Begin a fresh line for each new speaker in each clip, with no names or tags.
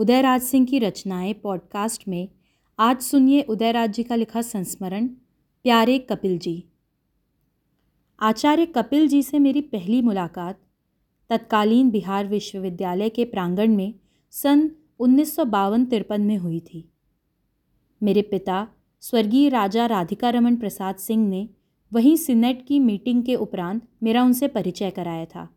उदयराज सिंह की रचनाएँ पॉडकास्ट में आज सुनिए उदयराज जी का लिखा संस्मरण, प्यारे कपिल जी। आचार्य कपिल जी से मेरी पहली मुलाकात तत्कालीन बिहार विश्वविद्यालय के प्रांगण में सन उन्नीस सौ में हुई थी। मेरे पिता स्वर्गीय राजा राधिका रमन प्रसाद सिंह ने वहीं सिनेट की मीटिंग के उपरांत मेरा उनसे परिचय कराया था।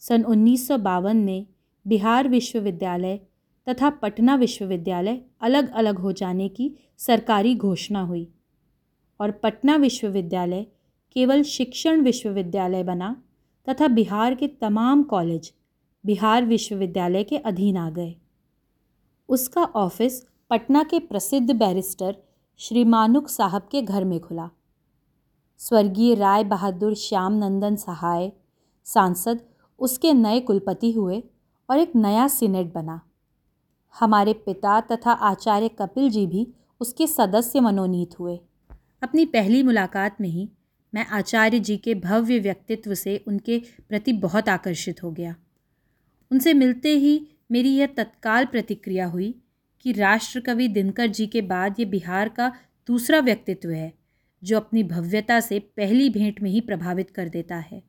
सन उन्नीस सौ बावन में बिहार विश्वविद्यालय तथा पटना विश्वविद्यालय अलग अलग हो जाने की सरकारी घोषणा हुई। और पटना विश्वविद्यालय केवल शिक्षण विश्वविद्यालय बना तथा बिहार के तमाम कॉलेज बिहार विश्वविद्यालय के अधीन आ गए। उसका ऑफ़िस पटना के प्रसिद्ध बैरिस्टर श्री मानुक साहब के घर में खुला। स्वर्गीय राय बहादुर श्याम नंदन सहाय सांसद, उसके नए कुलपति हुए और एक नया सीनेट बना। हमारे पिता तथा आचार्य कपिल जी भी उसके सदस्य मनोनीत हुए। अपनी पहली मुलाकात में ही मैं आचार्य जी के भव्य व्यक्तित्व से उनके प्रति बहुत आकर्षित हो गया। उनसे मिलते ही मेरी यह तत्काल प्रतिक्रिया हुई कि राष्ट्रकवि दिनकर जी के बाद ये बिहार का दूसरा व्यक्तित्व है, जो अपनी भव्यता से पहली भेंट में ही प्रभावित कर देता है।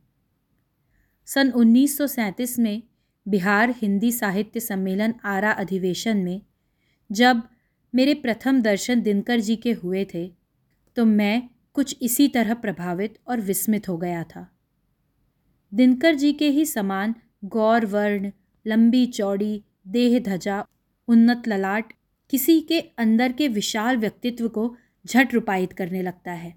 सन उन्नीस सौ सैंतीस में बिहार हिंदी साहित्य सम्मेलन आरा अधिवेशन में जब मेरे प्रथम दर्शन दिनकर जी के हुए थे तो मैं कुछ इसी तरह प्रभावित और विस्मित हो गया था। दिनकर जी के ही समान गौर, वर्ण, लंबी चौड़ी, देह धजा, उन्नत ललाट, किसी के अंदर के विशाल व्यक्तित्व को झट रूपायित करने लगता है।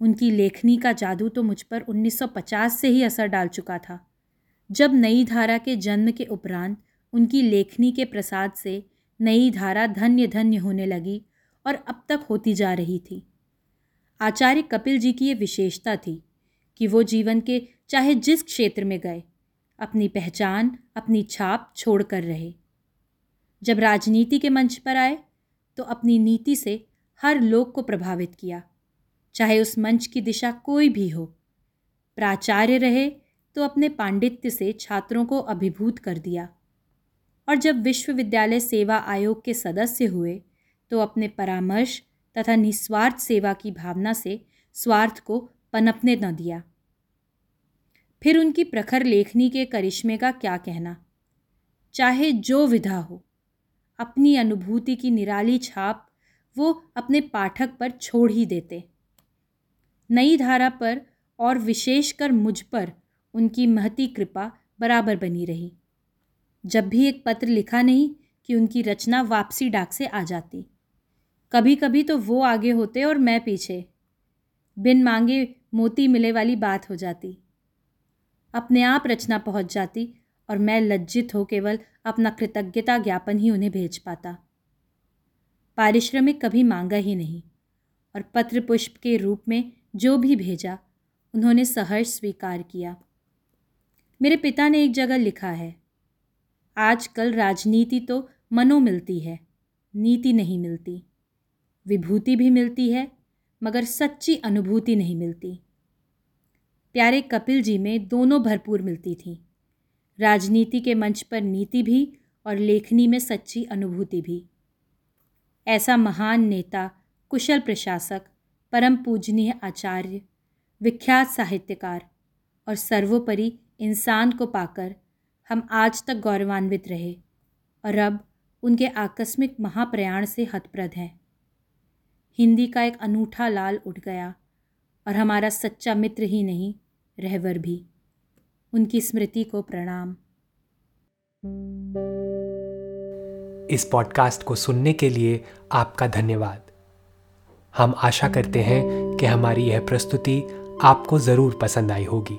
उनकी लेखनी का जादू तो मुझ पर 1950 से ही असर डाल चुका था। जब नई धारा के जन्म के उपरांत उनकी लेखनी के प्रसाद से नई धारा धन्य धन्य होने लगी और अब तक होती जा रही थी। आचार्य कपिल जी की ये विशेषता थी कि वो जीवन के चाहे जिस क्षेत्र में गए, अपनी पहचान, अपनी छाप छोड़ कर रहे। जब राजनीति के मंच पर आए तो अपनी नीति से हर लोग को प्रभावित किया, चाहे उस मंच की दिशा कोई भी हो। प्राचार्य रहे तो अपने पांडित्य से छात्रों को अभिभूत कर दिया। और जब विश्वविद्यालय सेवा आयोग के सदस्य हुए तो अपने परामर्श तथा निस्वार्थ सेवा की भावना से स्वार्थ को पनपने न दिया। फिर उनकी प्रखर लेखनी के करिश्मे का क्या कहना? चाहे जो विधा हो, अपनी अनुभूति की निराली छाप वो अपने पाठक पर छोड़ ही देते। नई धारा पर और विशेषकर मुझ पर उनकी महती कृपा बराबर बनी रही। जब भी एक पत्र लिखा नहीं कि उनकी रचना वापसी डाक से आ जाती। कभी कभी तो वो आगे होते और मैं पीछे। बिन मांगे मोती मिले वाली बात हो जाती। अपने आप रचना पहुँच जाती और मैं लज्जित हो केवल अपना कृतज्ञता ज्ञापन ही उन्हें भेज पाता। पारिश्रमिक कभी मांगा ही नहीं और पत्र पुष्प के रूप में जो भी भेजा, उन्होंने सहर्ष स्वीकार किया। मेरे पिता ने एक जगह लिखा है, आजकल राजनीति तो मनो मिलती है, नीति नहीं मिलती। विभूति भी मिलती है, मगर सच्ची अनुभूति नहीं मिलती। प्यारे कपिल जी में दोनों भरपूर मिलती थी। राजनीति के मंच पर नीति भी और लेखनी में सच्ची अनुभूति भी। ऐसा महान नेता, कुशल प्रशासक, परम पूजनीय आचार्य, विख्यात साहित्यकार और सर्वोपरि इंसान को पाकर हम आज तक गौरवान्वित रहे और अब उनके आकस्मिक महाप्रयाण से हतप्रद हैं। हिंदी का एक अनूठा लाल उठ गया और हमारा सच्चा मित्र ही नहीं, रहवर भी। उनकी स्मृति को प्रणाम।
इस पॉडकास्ट को सुनने के लिए आपका धन्यवाद। हम आशा करते हैं कि हमारी यह प्रस्तुति आपको ज़रूर पसंद आई होगी।